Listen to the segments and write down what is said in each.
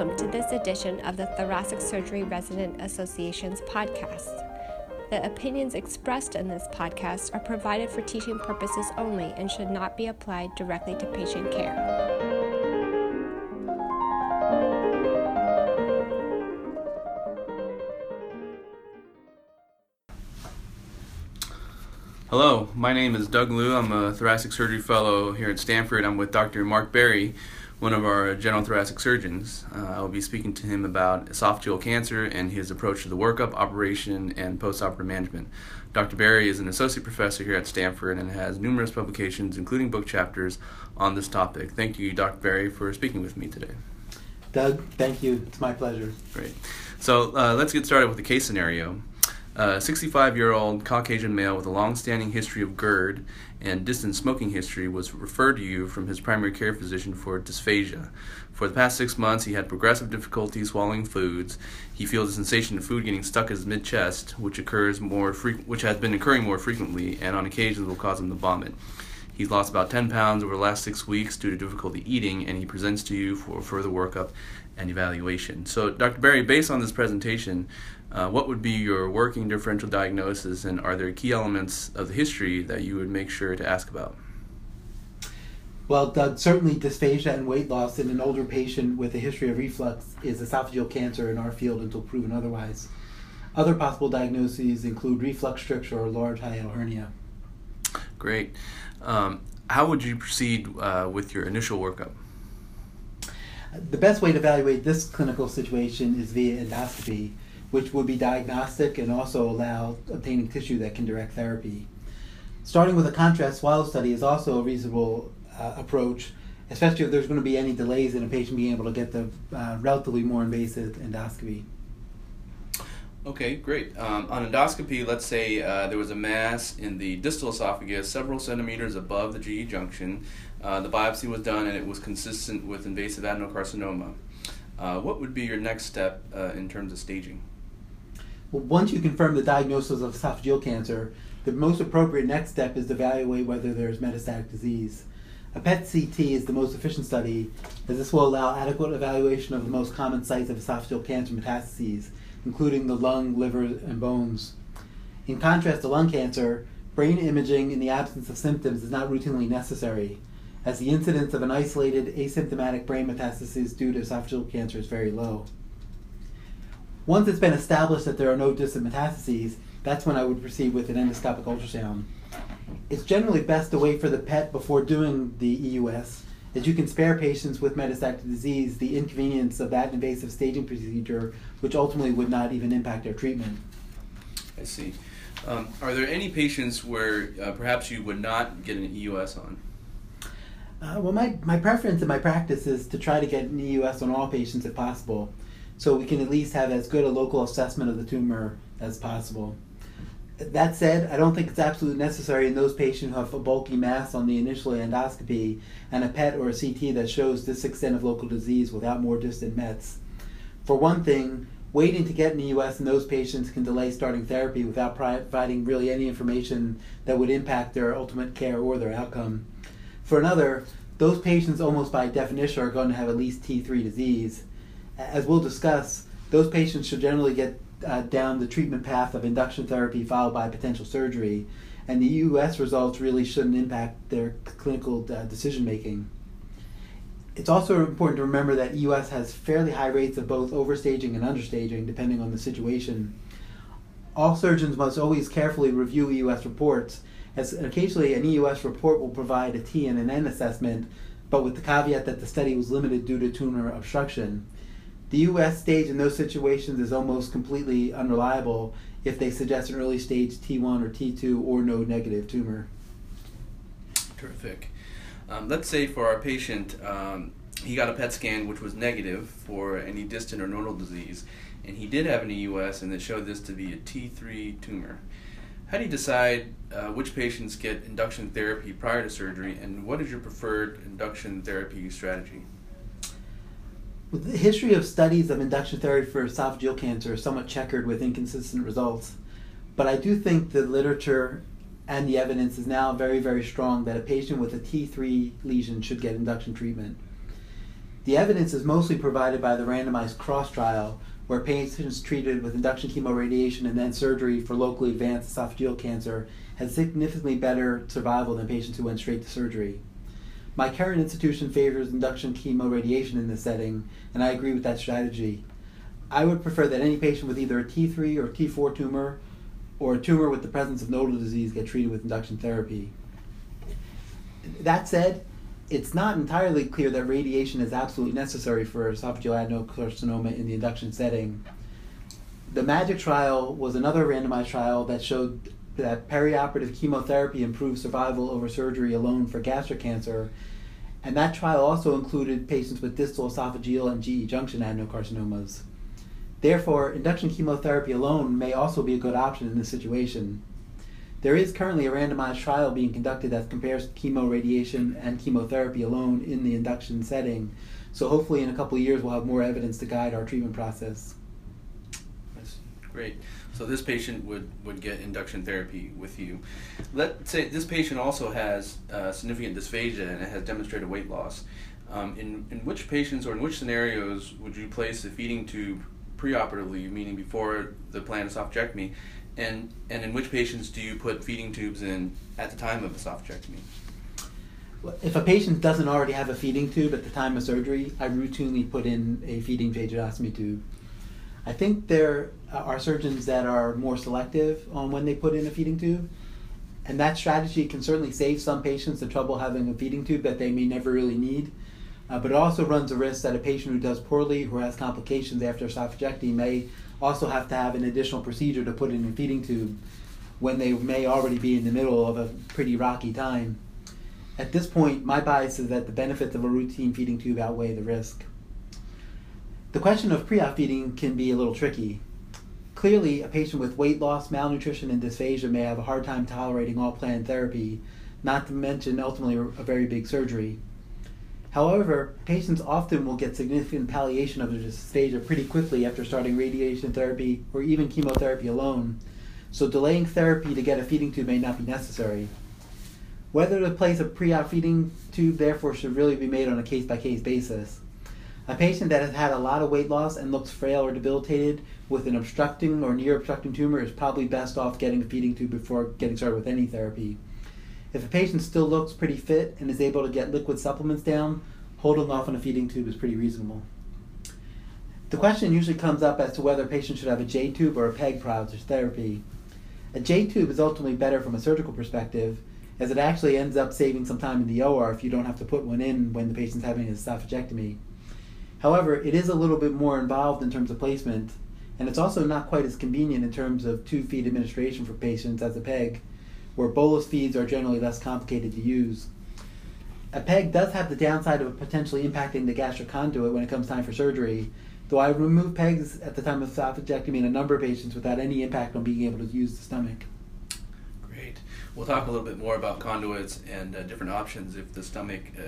welcome to this edition of the Thoracic Surgery Resident Association's podcast. The opinions expressed in this podcast are provided for teaching purposes only and should not be applied directly to patient care. Hello, my name is Doug Liu. I'm a thoracic surgery fellow here at Stanford. I'm with Dr. Mark Berry, one of our general thoracic surgeons. Uh, I will be speaking to him about esophageal cancer and his approach to the workup, operation, and postoperative management. Dr. Berry is an associate professor here at Stanford and has numerous publications, including book chapters, on this topic. Thank you, Dr. Berry, for speaking with me today. Doug, thank you. It's my pleasure. Great. So uh, let's get started with the case scenario. A 65 year old Caucasian male with a long standing history of GERD and distant smoking history was referred to you from his primary care physician for dysphagia. For the past six months, he had progressive difficulty swallowing foods. He feels a sensation of food getting stuck in his mid chest, which occurs more which has been occurring more frequently, and on occasions will cause him to vomit. He's lost about 10 pounds over the last six weeks due to difficulty eating, and he presents to you for further workup and evaluation. So, Dr. Berry, based on this presentation, uh, what would be your working differential diagnosis, and are there key elements of the history that you would make sure to ask about? Well, Doug, certainly dysphagia and weight loss in an older patient with a history of reflux is esophageal cancer in our field until proven otherwise. Other possible diagnoses include reflux stricture or large hiatal hernia. Great. Um, how would you proceed uh, with your initial workup? The best way to evaluate this clinical situation is via endoscopy, which would be diagnostic and also allow obtaining tissue that can direct therapy. Starting with a contrast swallow study is also a reasonable uh, approach, especially if there's going to be any delays in a patient being able to get the uh, relatively more invasive endoscopy. Okay, great. Um, on endoscopy, let's say uh, there was a mass in the distal esophagus several centimeters above the GE junction. Uh, the biopsy was done and it was consistent with invasive adenocarcinoma. Uh, what would be your next step uh, in terms of staging? Once you confirm the diagnosis of esophageal cancer, the most appropriate next step is to evaluate whether there's metastatic disease. A PET CT is the most efficient study, as this will allow adequate evaluation of the most common sites of esophageal cancer metastases, including the lung, liver, and bones. In contrast to lung cancer, brain imaging in the absence of symptoms is not routinely necessary, as the incidence of an isolated asymptomatic brain metastasis due to esophageal cancer is very low. Once it's been established that there are no distant metastases, that's when I would proceed with an endoscopic ultrasound. It's generally best to wait for the PET before doing the EUS, as you can spare patients with metastatic disease the inconvenience of that invasive staging procedure, which ultimately would not even impact their treatment. I see. Um, are there any patients where uh, perhaps you would not get an EUS on? Uh, well, my, my preference in my practice is to try to get an EUS on all patients if possible, so we can at least have as good a local assessment of the tumor as possible. That said, I don't think it's absolutely necessary in those patients who have a bulky mass on the initial endoscopy and a PET or a CT that shows this extent of local disease without more distant mets. For one thing, waiting to get an EUS in those patients can delay starting therapy without providing really any information that would impact their ultimate care or their outcome. For another, those patients almost by definition are going to have at least T3 disease. As we'll discuss, those patients should generally get uh, down the treatment path of induction therapy followed by potential surgery, and the EUS results really shouldn't impact their clinical uh, decision making. It's also important to remember that EUS has fairly high rates of both overstaging and understaging depending on the situation. All surgeons must always carefully review EUS reports, as occasionally an EUS report will provide a T and an N assessment, but with the caveat that the study was limited due to tumor obstruction. The EUS stage in those situations is almost completely unreliable if they suggest an early stage T1 or T2 or node negative tumor. Terrific. Um, let's say for our patient, um, he got a PET scan which was negative for any distant or nodal disease, and he did have an EUS and it showed this to be a T3 tumor. How do you decide uh, which patients get induction therapy prior to surgery, and what is your preferred induction therapy strategy? With the history of studies of induction therapy for esophageal cancer is somewhat checkered with inconsistent results, but I do think the literature and the evidence is now very, very strong that a patient with a T3 lesion should get induction treatment. The evidence is mostly provided by the randomized CROSS trial, where patients treated with induction chemoradiation and then surgery for locally advanced esophageal cancer had significantly better survival than patients who went straight to surgery. My current institution favors induction chemoradiation in this setting, and I agree with that strategy. I would prefer that any patient with either a T3 or T4 tumor or a tumor with the presence of nodal disease get treated with induction therapy. That said, it's not entirely clear that radiation is absolutely necessary for esophageal adenocarcinoma in the induction setting. The MAGIC trial was another randomized trial that showed that perioperative chemotherapy improved survival over surgery alone for gastric cancer, and that trial also included patients with distal esophageal and GE junction adenocarcinomas. Therefore, induction chemotherapy alone may also be a good option in this situation. There is currently a randomized trial being conducted that compares chemoradiation and chemotherapy alone in the induction setting. So hopefully in a couple of years we'll have more evidence to guide our treatment process. That's great. So this patient would, would get induction therapy with you. Let's say this patient also has uh, significant dysphagia and has demonstrated weight loss. Um, in, in which patients or in which scenarios would you place the feeding tube preoperatively, meaning before the planned esophagectomy, and and in which patients do you put feeding tubes in at the time of esophagectomy? If a patient doesn't already have a feeding tube at the time of surgery, I routinely put in a feeding jejunostomy tube. I think there are surgeons that are more selective on when they put in a feeding tube, and that strategy can certainly save some patients the trouble having a feeding tube that they may never really need. Uh, but it also runs a risk that a patient who does poorly, who has complications after esophagectomy, may also have to have an additional procedure to put in a feeding tube when they may already be in the middle of a pretty rocky time. At this point, my bias is that the benefits of a routine feeding tube outweigh the risk. The question of pre-op feeding can be a little tricky. Clearly, a patient with weight loss, malnutrition, and dysphagia may have a hard time tolerating all planned therapy, not to mention ultimately a very big surgery. However, patients often will get significant palliation of their dysphagia pretty quickly after starting radiation therapy or even chemotherapy alone, so delaying therapy to get a feeding tube may not be necessary. Whether to place a pre-op feeding tube therefore should really be made on a case-by-case basis. A patient that has had a lot of weight loss and looks frail or debilitated with an obstructing or near obstructing tumor is probably best off getting a feeding tube before getting started with any therapy. If a patient still looks pretty fit and is able to get liquid supplements down, holding off on a feeding tube is pretty reasonable. The question usually comes up as to whether a patient should have a J tube or a PEG prior therapy. A J tube is ultimately better from a surgical perspective, as it actually ends up saving some time in the OR if you don't have to put one in when the patient's having a esophagectomy. However, it is a little bit more involved in terms of placement, and it's also not quite as convenient in terms of tube feed administration for patients as a PEG, where bolus feeds are generally less complicated to use. A PEG does have the downside of potentially impacting the gastric conduit when it comes time for surgery, though I remove PEGs at the time of esophagectomy in a number of patients without any impact on being able to use the stomach. Great. We'll talk a little bit more about conduits and uh, different options if the stomach uh,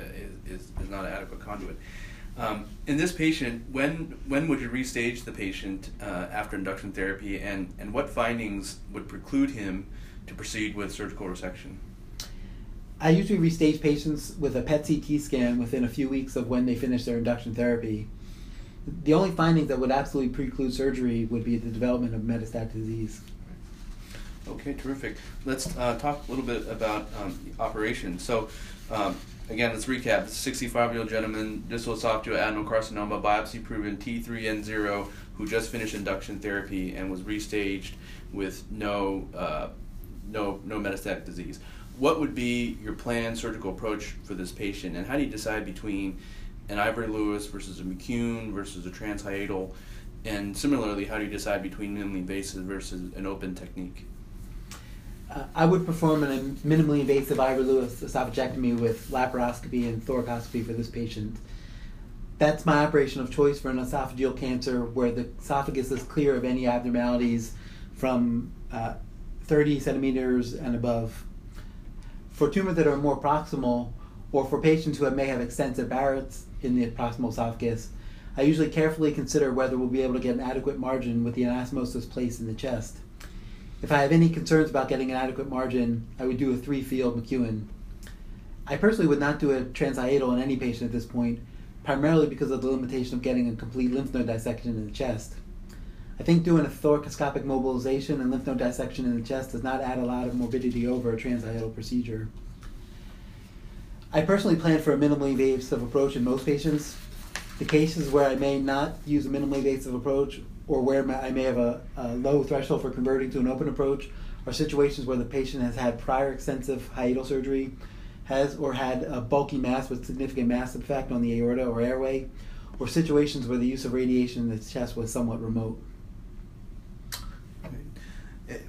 is, is, not an adequate conduit. Um, in this patient, when when would you restage the patient uh, after induction therapy, and, and what findings would preclude him to proceed with surgical resection? I usually restage patients with a PET CT scan within a few weeks of when they finish their induction therapy. The only findings that would absolutely preclude surgery would be the development of metastatic disease. Okay, terrific. Let's uh, talk a little bit about um, operation. So, um, again, let's recap. This 65 year old gentleman, distal esophageal adenocarcinoma, biopsy proven T3N0, who just finished induction therapy and was restaged with no uh, no no metastatic disease. What would be your planned surgical approach for this patient, and how do you decide between an Ivor Lewis versus a McKeown versus a transhiatal? And similarly, how do you decide between minimally invasive versus an open technique? Uh, I would perform a minimally invasive Ivor Lewis esophagectomy with laparoscopy and thoracoscopy for this patient. That's my operation of choice for an esophageal cancer where the esophagus is clear of any abnormalities from uh, 30 centimeters and above. For tumors that are more proximal, or for patients who may have extensive Barrett's in the proximal esophagus, I usually carefully consider whether we'll be able to get an adequate margin with the anastomosis placed in the chest. If I have any concerns about getting an adequate margin, I would do a three field McKeown. I personally would not do a transhiatal in any patient at this point, primarily because of the limitation of getting a complete lymph node dissection in the chest. I think doing a thoracoscopic mobilization and lymph node dissection in the chest does not add a lot of morbidity over a transhiatal procedure. I personally plan for a minimally invasive approach in most patients. The cases where I may not use a minimally invasive approach or where I may have a, a low threshold for converting to an open approach are situations where the patient has had prior extensive hiatal surgery, has or had a bulky mass with significant mass effect on the aorta or airway, or situations where the use of radiation in the chest was somewhat remote.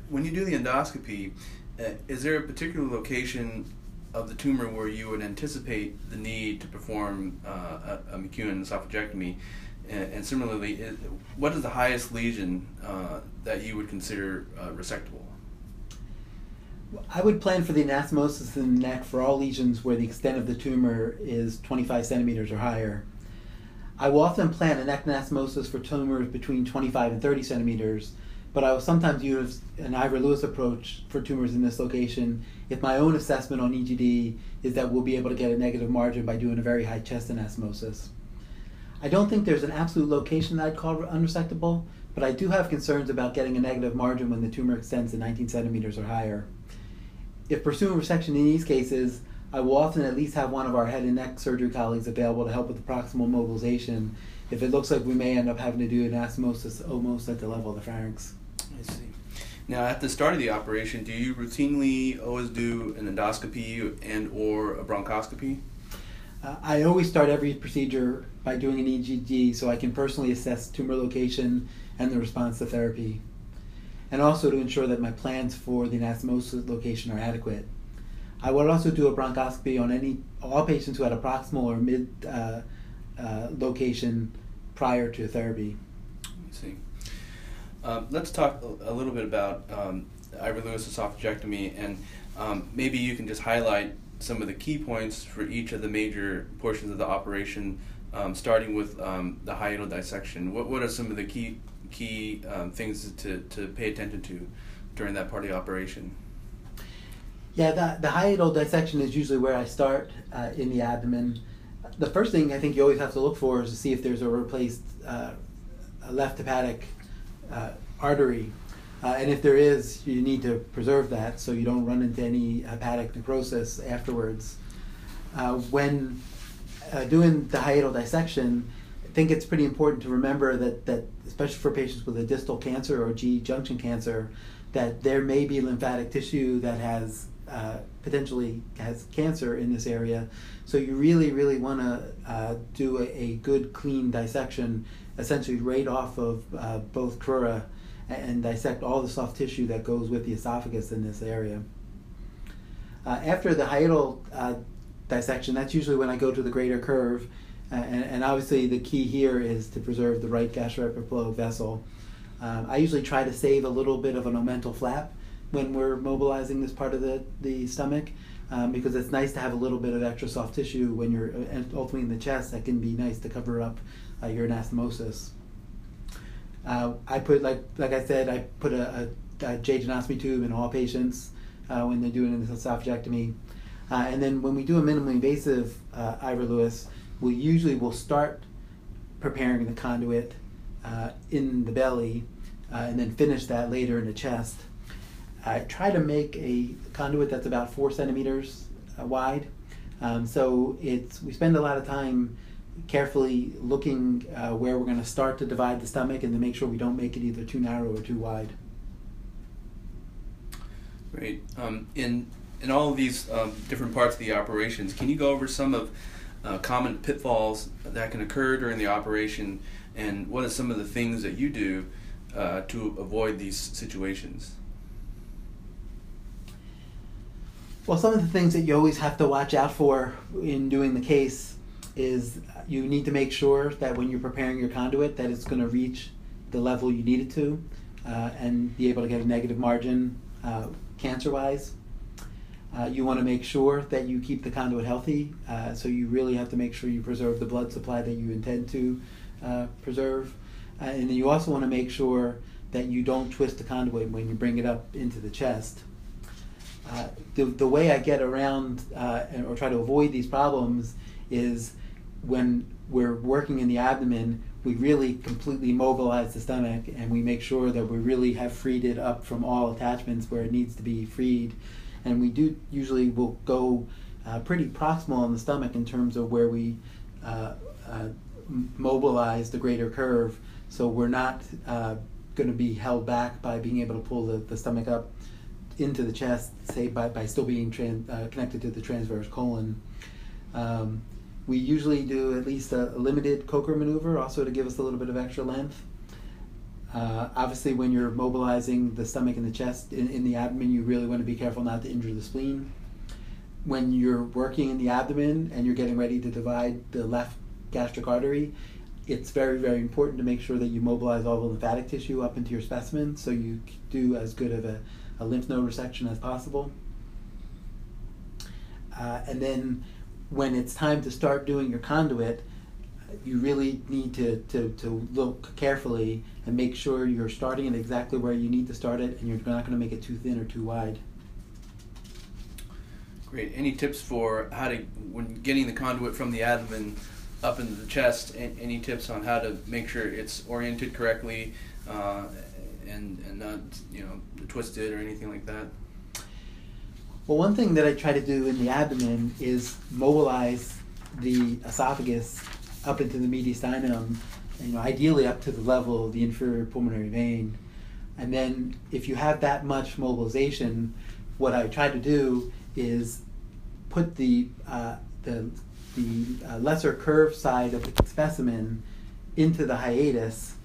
When you do the endoscopy, uh, is there a particular location of the tumor where you would anticipate the need to perform uh, a, a McKeown esophagectomy? And, and similarly, what is the highest lesion uh, that you would consider uh, resectable? I would plan for the anastomosis in the neck for all lesions where the extent of the tumor is 25 centimeters or higher. I will often plan a neck anastomosis for tumors between 25 and 30 centimeters but I will sometimes use an Ivor Lewis approach for tumors in this location if my own assessment on EGD is that we'll be able to get a negative margin by doing a very high chest anastomosis. I don't think there's an absolute location that I'd call unresectable, but I do have concerns about getting a negative margin when the tumor extends to 19 centimeters or higher. If pursuing resection in these cases, I will often at least have one of our head and neck surgery colleagues available to help with the proximal mobilization if it looks like we may end up having to do an anastomosis almost at the level of the pharynx. I see. Now, at the start of the operation, do you routinely always do an endoscopy and or a bronchoscopy? Uh, I always start every procedure by doing an EGD so I can personally assess tumor location and the response to therapy, and also to ensure that my plans for the anastomosis location are adequate. I would also do a bronchoscopy on any all patients who had a proximal or mid uh, uh, location prior to therapy. I see. Um, let's talk a little bit about um, Lewis esophagectomy, and um, maybe you can just highlight some of the key points for each of the major portions of the operation, um, starting with um, the hiatal dissection. What, what are some of the key key um, things to, to pay attention to during that part of the operation? Yeah, the, the hiatal dissection is usually where I start uh, in the abdomen. The first thing I think you always have to look for is to see if there's a replaced uh, left hepatic uh, artery. Uh, and if there is, you need to preserve that so you don't run into any hepatic necrosis afterwards. Uh, when uh, doing the hiatal dissection, I think it's pretty important to remember that, that, especially for patients with a distal cancer or GE junction cancer, that there may be lymphatic tissue that has uh, potentially has cancer in this area. So you really, really want to uh, do a, a, good, clean dissection essentially right off of uh, both crura and dissect all the soft tissue that goes with the esophagus in this area. Uh, after the hiatal uh, dissection, that's usually when I go to the greater curve, uh, and, and, obviously the key here is to preserve the right gastroepiploic vessel. Um, I usually try to save a little bit of an omental flap when we're mobilizing this part of the, the stomach. Um, because it's nice to have a little bit of extra soft tissue when you're uh, ultimately in the chest that can be nice to cover up uh, your anastomosis. Uh, I put like like I said, I put a, jejunostomy tube in all patients uh, when they're doing an esophagectomy, uh, and then when we do a minimally invasive uh, Ivor Lewis, we usually will start preparing the conduit uh, in the belly, uh, and then finish that later in the chest. I try to make a conduit that's about four centimeters wide, um, so it's we spend a lot of time carefully looking uh, where we're going to start to divide the stomach and to make sure we don't make it either too narrow or too wide. Great. Um, in in all of these um, different parts of the operations, can you go over some of uh, common pitfalls that can occur during the operation, and what are some of the things that you do uh, to avoid these situations? Well, some of the things that you always have to watch out for in doing the case is you need to make sure that when you're preparing your conduit that it's going to reach the level you need it to uh, and be able to get a negative margin uh, cancer wise. Uh, you want to make sure that you keep the conduit healthy, uh, so you really have to make sure you preserve the blood supply that you intend to uh, preserve. Uh, and then you also want to make sure that you don't twist the conduit when you bring it up into the chest. the, the way I get around or try to avoid these problems is when we're working in the abdomen, we really completely mobilize the stomach and we make sure that we really have freed it up from all attachments where it needs to be freed. And we do usually will go uh, pretty proximal on the stomach in terms of where we uh, uh, mobilize the greater curve. So we're not uh, going to be held back by being able to pull the, the stomach up into the chest, say by, by still being tran- uh, connected to the transverse colon. Um, we usually do at least a, limited Kocher maneuver, also to give us a little bit of extra length. Uh, obviously, when you're mobilizing the stomach and the chest in, in, the abdomen, you really want to be careful not to injure the spleen. When you're working in the abdomen and you're getting ready to divide the left gastric artery, it's very, very important to make sure that you mobilize all the lymphatic tissue up into your specimen so you do as good of a, a lymph node resection as possible. Uh, and then when it's time to start doing your conduit, you really need to, to, to look carefully and make sure you're starting it exactly where you need to start it and you're not going to make it too thin or too wide. Great. Any tips for how to, when getting the conduit from the abdomen up into the chest, any tips on how to make sure it's oriented correctly uh, and, and not, you know, twisted or anything like that? Well, one thing that I try to do in the abdomen is mobilize the esophagus up into the mediastinum, you know, ideally up to the level of the inferior pulmonary vein. And then, if you have that much mobilization, what I try to do is put the uh, the the uh, lesser curved side of the specimen into the hiatus,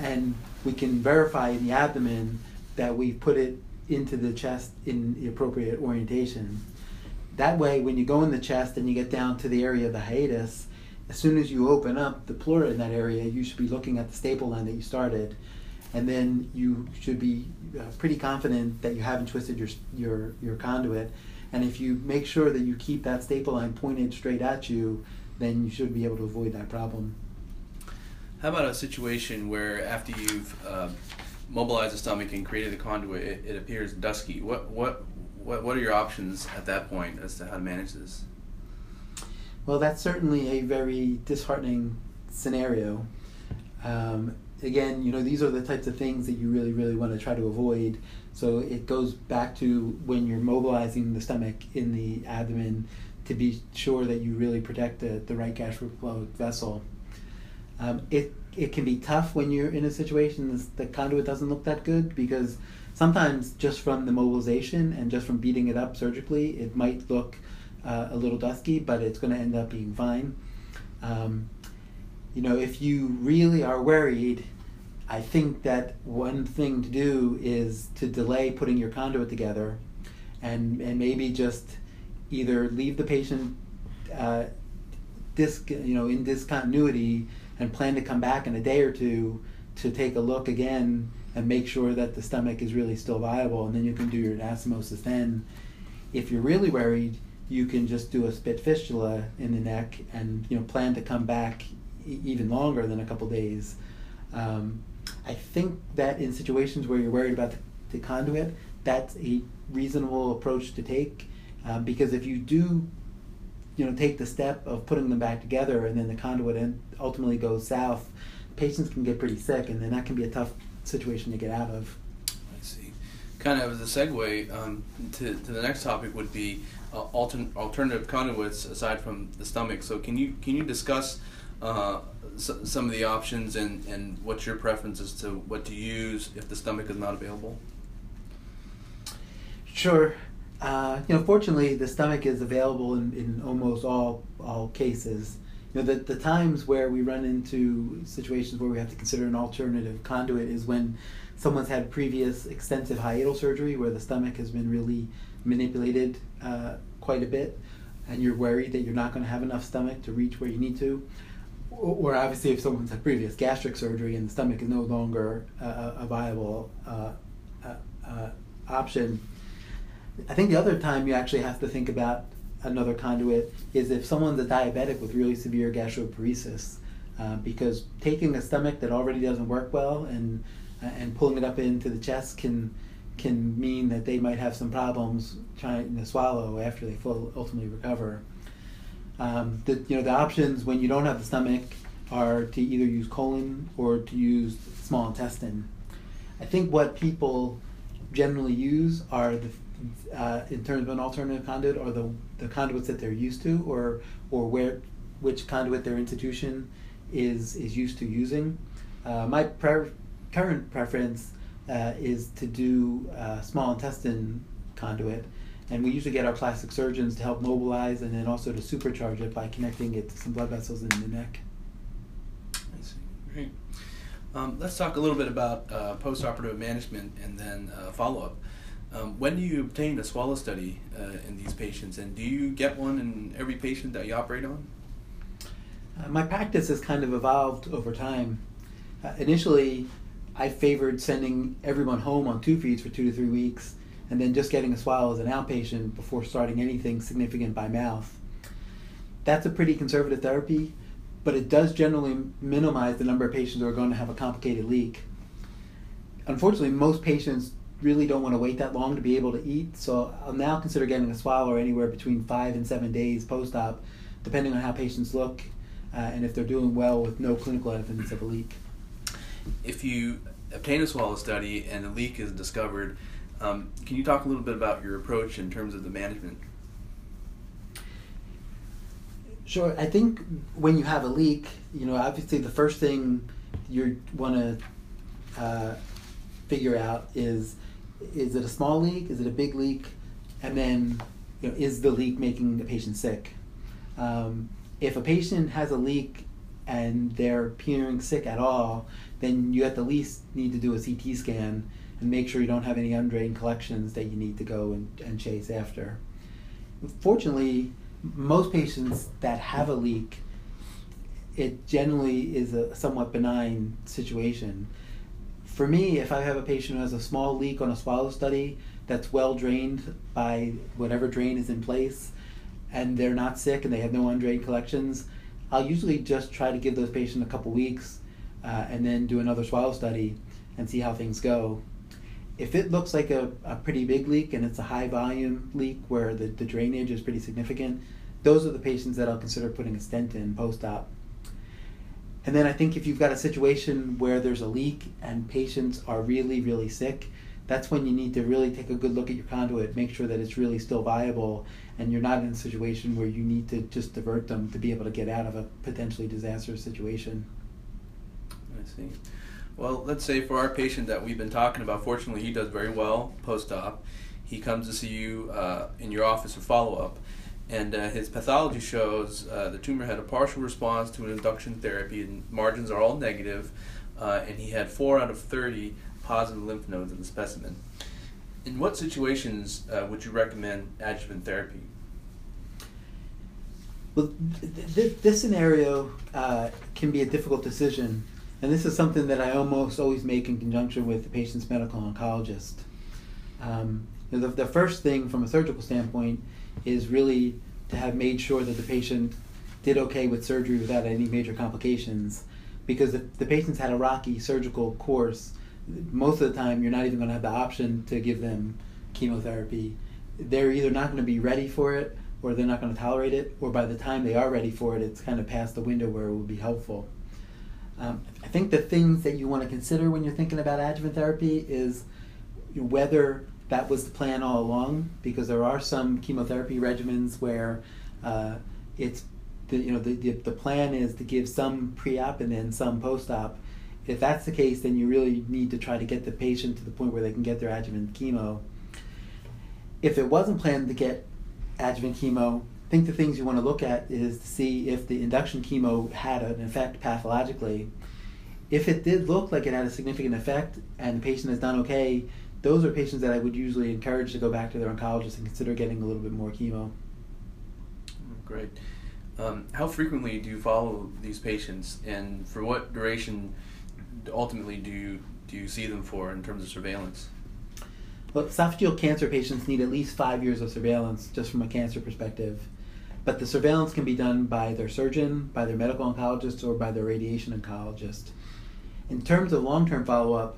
and we can verify in the abdomen that we put it into the chest in the appropriate orientation. That way, when you go in the chest and you get down to the area of the hiatus, as soon as you open up the pleura in that area, you should be looking at the staple line that you started, and then you should be uh, pretty confident that you haven't twisted your your your conduit. And if you make sure that you keep that staple line pointed straight at you, then you should be able to avoid that problem. How about a situation where after you've uh, mobilized the stomach and created the conduit, it, it appears dusky? What what what what are your options at that point as to how to manage this? Well, that's certainly a very disheartening scenario. Um, again, you know, these are the types of things that you really, really want to try to avoid. So it goes back to when you're mobilizing the stomach in the abdomen to be sure that you really protect the, the right gastric vessel. Um, it, it can be tough when you're in a situation the conduit doesn't look that good because sometimes just from the mobilization and just from beating it up surgically, it might look uh, a little dusky, but it's going to end up being fine. Um, you know, if you really are worried, I think that one thing to do is to delay putting your conduit together and, and maybe just either leave the patient uh, disc, you know, in discontinuity and plan to come back in a day or two to take a look again and make sure that the stomach is really still viable and then you can do your anastomosis then. If you're really worried, you can just do a spit fistula in the neck and you know plan to come back even longer than a couple days. Um, I think that in situations where you're worried about the, the conduit, that's a reasonable approach to take um, because if you do, you know, take the step of putting them back together and then the conduit ultimately goes south, patients can get pretty sick and then that can be a tough situation to get out of. I see. Kind of as a segue um, to, to the next topic would be uh, altern- alternative conduits aside from the stomach. So can you can you discuss uh, s- some of the options and, and what's your preference as to what to use if the stomach is not available? Sure. Uh, you know, fortunately, the stomach is available in, in almost all all cases. You know, the, the times where we run into situations where we have to consider an alternative conduit is when someone's had previous extensive hiatal surgery where the stomach has been really manipulated uh, quite a bit, and you're worried that you're not going to have enough stomach to reach where you need to. Or, obviously, if someone's had previous gastric surgery and the stomach is no longer a, a viable uh, uh, uh, option. I think the other time you actually have to think about another conduit is if someone's a diabetic with really severe gastroparesis, uh, because taking a stomach that already doesn't work well and and pulling it up into the chest can can mean that they might have some problems trying to swallow after they full, ultimately recover. Um, the, you know, the options when you don't have the stomach are to either use colon or to use small intestine. I think what people generally use are the, uh, in terms of an alternative conduit, are the, the conduits that they're used to, or or where which conduit their institution is is used to using. Uh, my pre- current preference uh, is to do uh, small intestine conduit, and we usually get our plastic surgeons to help mobilize and then also to supercharge it by connecting it to some blood vessels in the neck. I see. Great. Um, let's talk a little bit about uh, postoperative management and then uh, follow up. Um, when do you obtain a swallow study uh, in these patients, and do you get one in every patient that you operate on? Uh, my practice has kind of evolved over time. Uh, initially, I favored sending everyone home on two feeds for two to three weeks and then just getting a swallow as an outpatient before starting anything significant by mouth. That's a pretty conservative therapy, but it does generally minimize the number of patients who are going to have a complicated leak. Unfortunately, most patients really don't want to wait that long to be able to eat, so I'll now consider getting a swallow anywhere between five and seven days post op, depending on how patients look uh, and if they're doing well with no clinical evidence of a leak. If you obtain a swallow study and a leak is discovered, um, can you talk a little bit about your approach in terms of the management? Sure. I think when you have a leak, you know, obviously the first thing you want to uh, figure out is is it a small leak? Is it a big leak? And then, you know, is the leak making the patient sick? Um, if a patient has a leak and they're appearing sick at all, then you at the least need to do a CT scan and make sure you don't have any undrained collections that you need to go and, and chase after. Fortunately, most patients that have a leak, it generally is a somewhat benign situation. For me, if I have a patient who has a small leak on a swallow study that's well drained by whatever drain is in place, and they're not sick and they have no undrained collections, I'll usually just try to give those patients a couple weeks uh, and then do another swallow study and see how things go. If it looks like a, a pretty big leak and it's a high volume leak where the, the drainage is pretty significant, those are the patients that I'll consider putting a stent in post op. And then I think if you've got a situation where there's a leak and patients are really, really sick, that's when you need to really take a good look at your conduit, make sure that it's really still viable, and you're not in a situation where you need to just divert them to be able to get out of a potentially disastrous situation. I see. Well, let's say for our patient that we've been talking about, fortunately, he does very well post op. He comes to see you uh, in your office for follow up, and uh, his pathology shows uh, the tumor had a partial response to an induction therapy, and margins are all negative, uh, and he had 4 out of 30 positive lymph nodes in the specimen. In what situations uh, would you recommend adjuvant therapy? Well, th- th- this scenario uh, can be a difficult decision, and this is something that I almost always make in conjunction with the patient's medical oncologist. Um, the, the first thing from a surgical standpoint is really to have made sure that the patient did okay with surgery without any major complications, because if the patient's had a rocky surgical course, most of the time you're not even going to have the option to give them chemotherapy. They're either not going to be ready for it or they're not going to tolerate it, or by the time they are ready for it, it's kind of past the window where it would be helpful. Um, I think the things that you want to consider when you're thinking about adjuvant therapy is whether that was the plan all along, because there are some chemotherapy regimens where uh, it's the, you know the, the, the plan is to give some pre-op and then some post-op. If that's the case, then you really need to try to get the patient to the point where they can get their adjuvant chemo. If it wasn't planned to get adjuvant chemo, I think the things you want to look at is to see if the induction chemo had an effect pathologically. If it did look like it had a significant effect and the patient has done okay, those are patients that I would usually encourage to go back to their oncologist and consider getting a little bit more chemo. Great. Um, how frequently do you follow these patients, and for what duration ultimately do you do you see them for in terms of surveillance? Well, esophageal cancer patients need at least five years of surveillance just from a cancer perspective. But the surveillance can be done by their surgeon, by their medical oncologist, or by their radiation oncologist. In terms of long term follow up,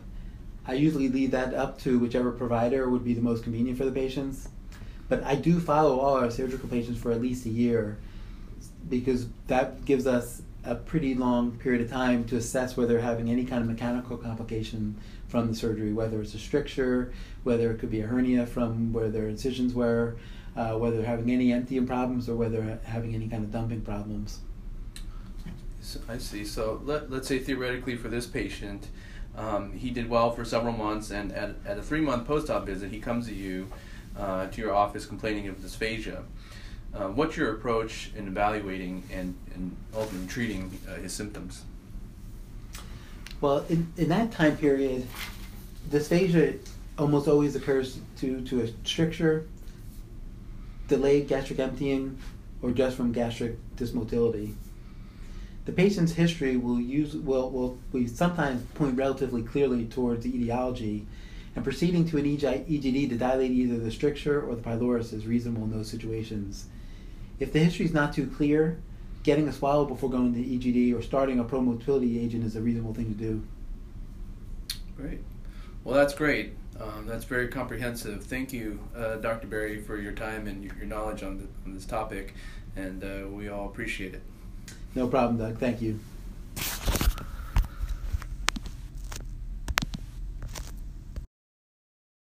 I usually leave that up to whichever provider would be the most convenient for the patients. But I do follow all our surgical patients for at least a year. because that gives us a pretty long period of time to assess whether they're having any kind of mechanical complication from the surgery, whether it's a stricture, whether it could be a hernia from where their incisions were, uh, whether they're having any emptying problems, or whether they're having any kind of dumping problems. So, I see. So let, let's say theoretically for this patient, um, he did well for several months, and at, at a three month post op visit, he comes to you, uh, to your office complaining of dysphagia. Uh, what's your approach in evaluating and, and ultimately treating uh, his symptoms? Well, in, in that time period, dysphagia almost always occurs due to a stricture, delayed gastric emptying, or just from gastric dysmotility. The patient's history will use will will we sometimes point relatively clearly towards the etiology, and proceeding to an EGD to dilate either the stricture or the pylorus is reasonable in those situations. If the history is not too clear, getting a swallow before going to EGD or starting a promotility agent is a reasonable thing to do. Great. Well, that's great. Um, that's very comprehensive. Thank you, uh, Dr. Berry, for your time and your, your knowledge on, the, on this topic, and uh, we all appreciate it. No problem, Doug. Thank you.